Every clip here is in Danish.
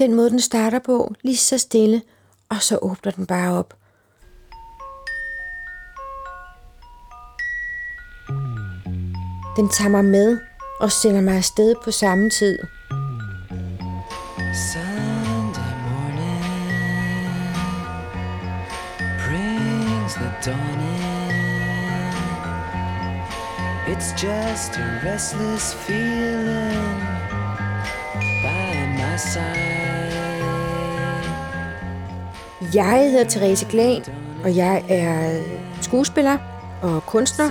Den måde, den starter på, lige så stille, og så åbner den bare op. Den tager mig med og sender mig afsted på samme tid. Sunday morning brings the dawn in. It's just a restless feeling by my side. Jeg hedder Therese Glan, og jeg er skuespiller og kunstner,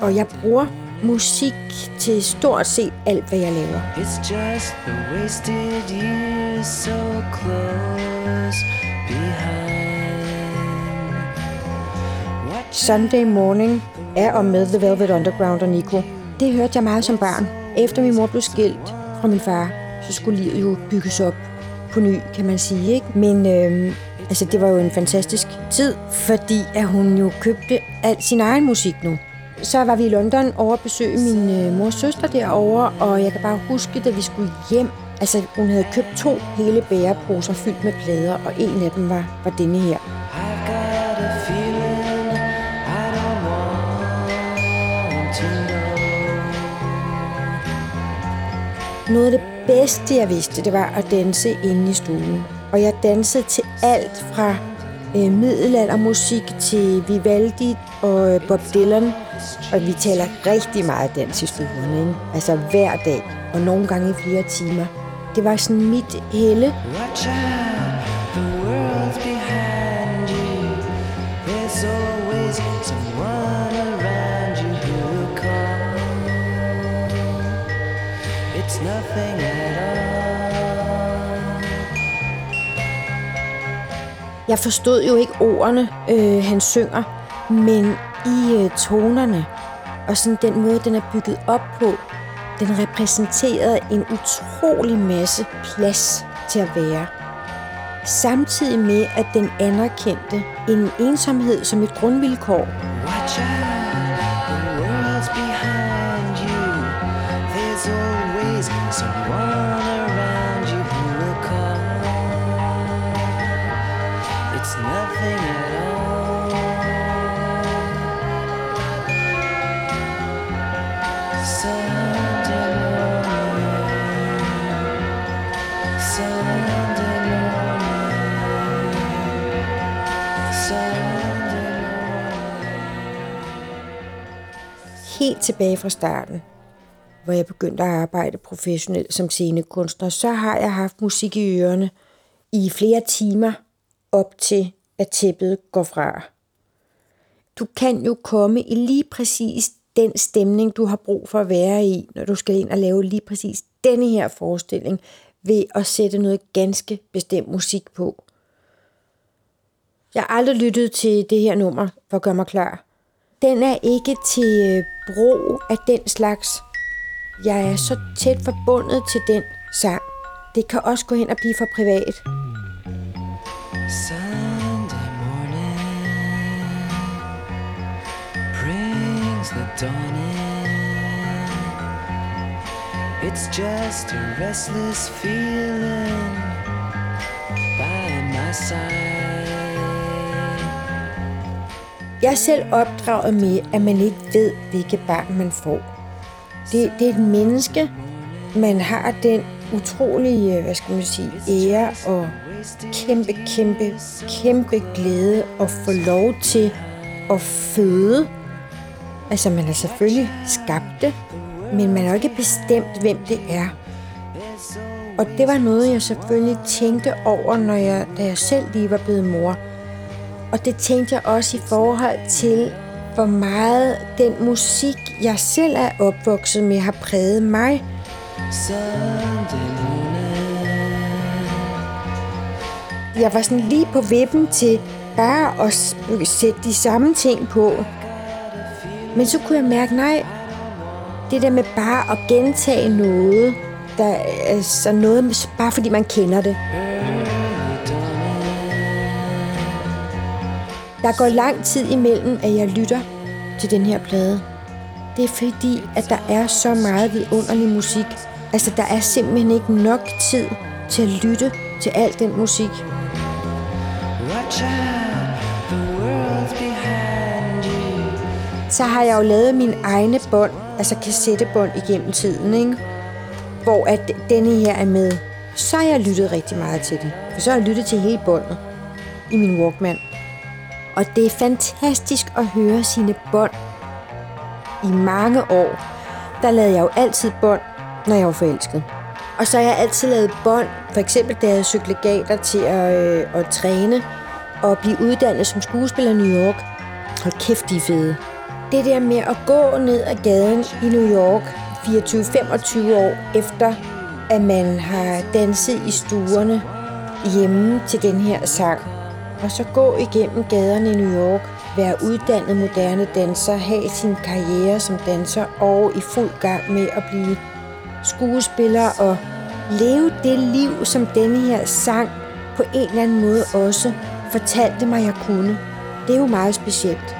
og jeg bruger musik til stort set alt, hvad jeg laver. It's just the wasted years so close behind. Sunday Morning er om med The Velvet Underground og Nico. Det hørte jeg meget som barn. Efter min mor blev skilt fra min far, så skulle livet jo bygges op på ny, kan man sige. Ikke? Men øh, altså, det var jo en fantastisk tid, fordi at hun jo købte al sin egen musik nu. Så var vi i London over at besøge min øh, mors søster derovre, og jeg kan bare huske, da vi skulle hjem, altså hun havde købt to hele bæreposer fyldt med plader, og en af dem var, var denne her. Noget af det bedste, jeg vidste, det var at danse inde i stuen. Og jeg dansede til alt fra øh, middelaldermusik til Vivaldi og øh, Bob Dylan. Og vi taler rigtig meget dans i stuen, ikke? Altså hver dag, og nogle gange i flere timer. Det var sådan mit helle. Watch out, Jeg forstod jo ikke ordene, øh, han synger, men i øh, tonerne og sådan den måde, den er bygget op på, den repræsenterede en utrolig masse plads til at være. Samtidig med, at den anerkendte en ensomhed som et grundvilkår. Watch out, Helt tilbage fra starten, hvor jeg begyndte at arbejde professionelt som scenekunstner, så har jeg haft musik i ørerne i flere timer op til, at tæppet går fra. Du kan jo komme i lige præcis den stemning, du har brug for at være i, når du skal ind og lave lige præcis denne her forestilling, ved at sætte noget ganske bestemt musik på. Jeg har aldrig lyttet til det her nummer for at gøre mig klar. Den er ikke til øh, brug af den slags. Jeg er så tæt forbundet til den sang. Det kan også gå hen og blive for privat. Så brings the dawn. It's just a restless feeling by my side. Jeg er selv opdraget med, at man ikke ved, hvilke barn man får. Det, det er et menneske, man har den utrolige, øh, hvad skal man sige, ære og kæmpe, kæmpe, kæmpe glæde at få lov til at føde. Altså, man har selvfølgelig skabt det, men man har ikke bestemt, hvem det er. Og det var noget, jeg selvfølgelig tænkte over, når jeg, da jeg selv lige var blevet mor. Og det tænkte jeg også i forhold til, hvor meget den musik, jeg selv er opvokset med, har præget mig. Jeg var sådan lige på vippen til bare at sætte de samme ting på. Men så kunne jeg mærke, nej, det der med bare at gentage noget, der er så noget, med- bare fordi man kender det. Der går lang tid imellem, at jeg lytter til den her plade. Det er fordi, at der er så meget vidunderlig musik. Altså, der er simpelthen ikke nok tid til at lytte til al den musik. Watch Så har jeg jo lavet mine egne bånd, altså kassettebånd igennem tiden, ikke? hvor at denne her er med. Så har jeg lyttet rigtig meget til det. For så har jeg lyttet til hele båndet i min Walkman. Og det er fantastisk at høre sine bånd i mange år. Der lavede jeg jo altid bånd, når jeg var forelsket. Og så har jeg altid lavet bånd, for eksempel da jeg cyklede legater til at, øh, at træne og blive uddannet som skuespiller i New York. Hold kæft, de er fede. Det der med at gå ned ad gaden i New York 24-25 år efter, at man har danset i stuerne hjemme til den her sang. Og så gå igennem gaderne i New York, være uddannet moderne danser, have sin karriere som danser og i fuld gang med at blive skuespiller og leve det liv, som denne her sang på en eller anden måde også fortalte mig, jeg kunne. Det er jo meget specielt.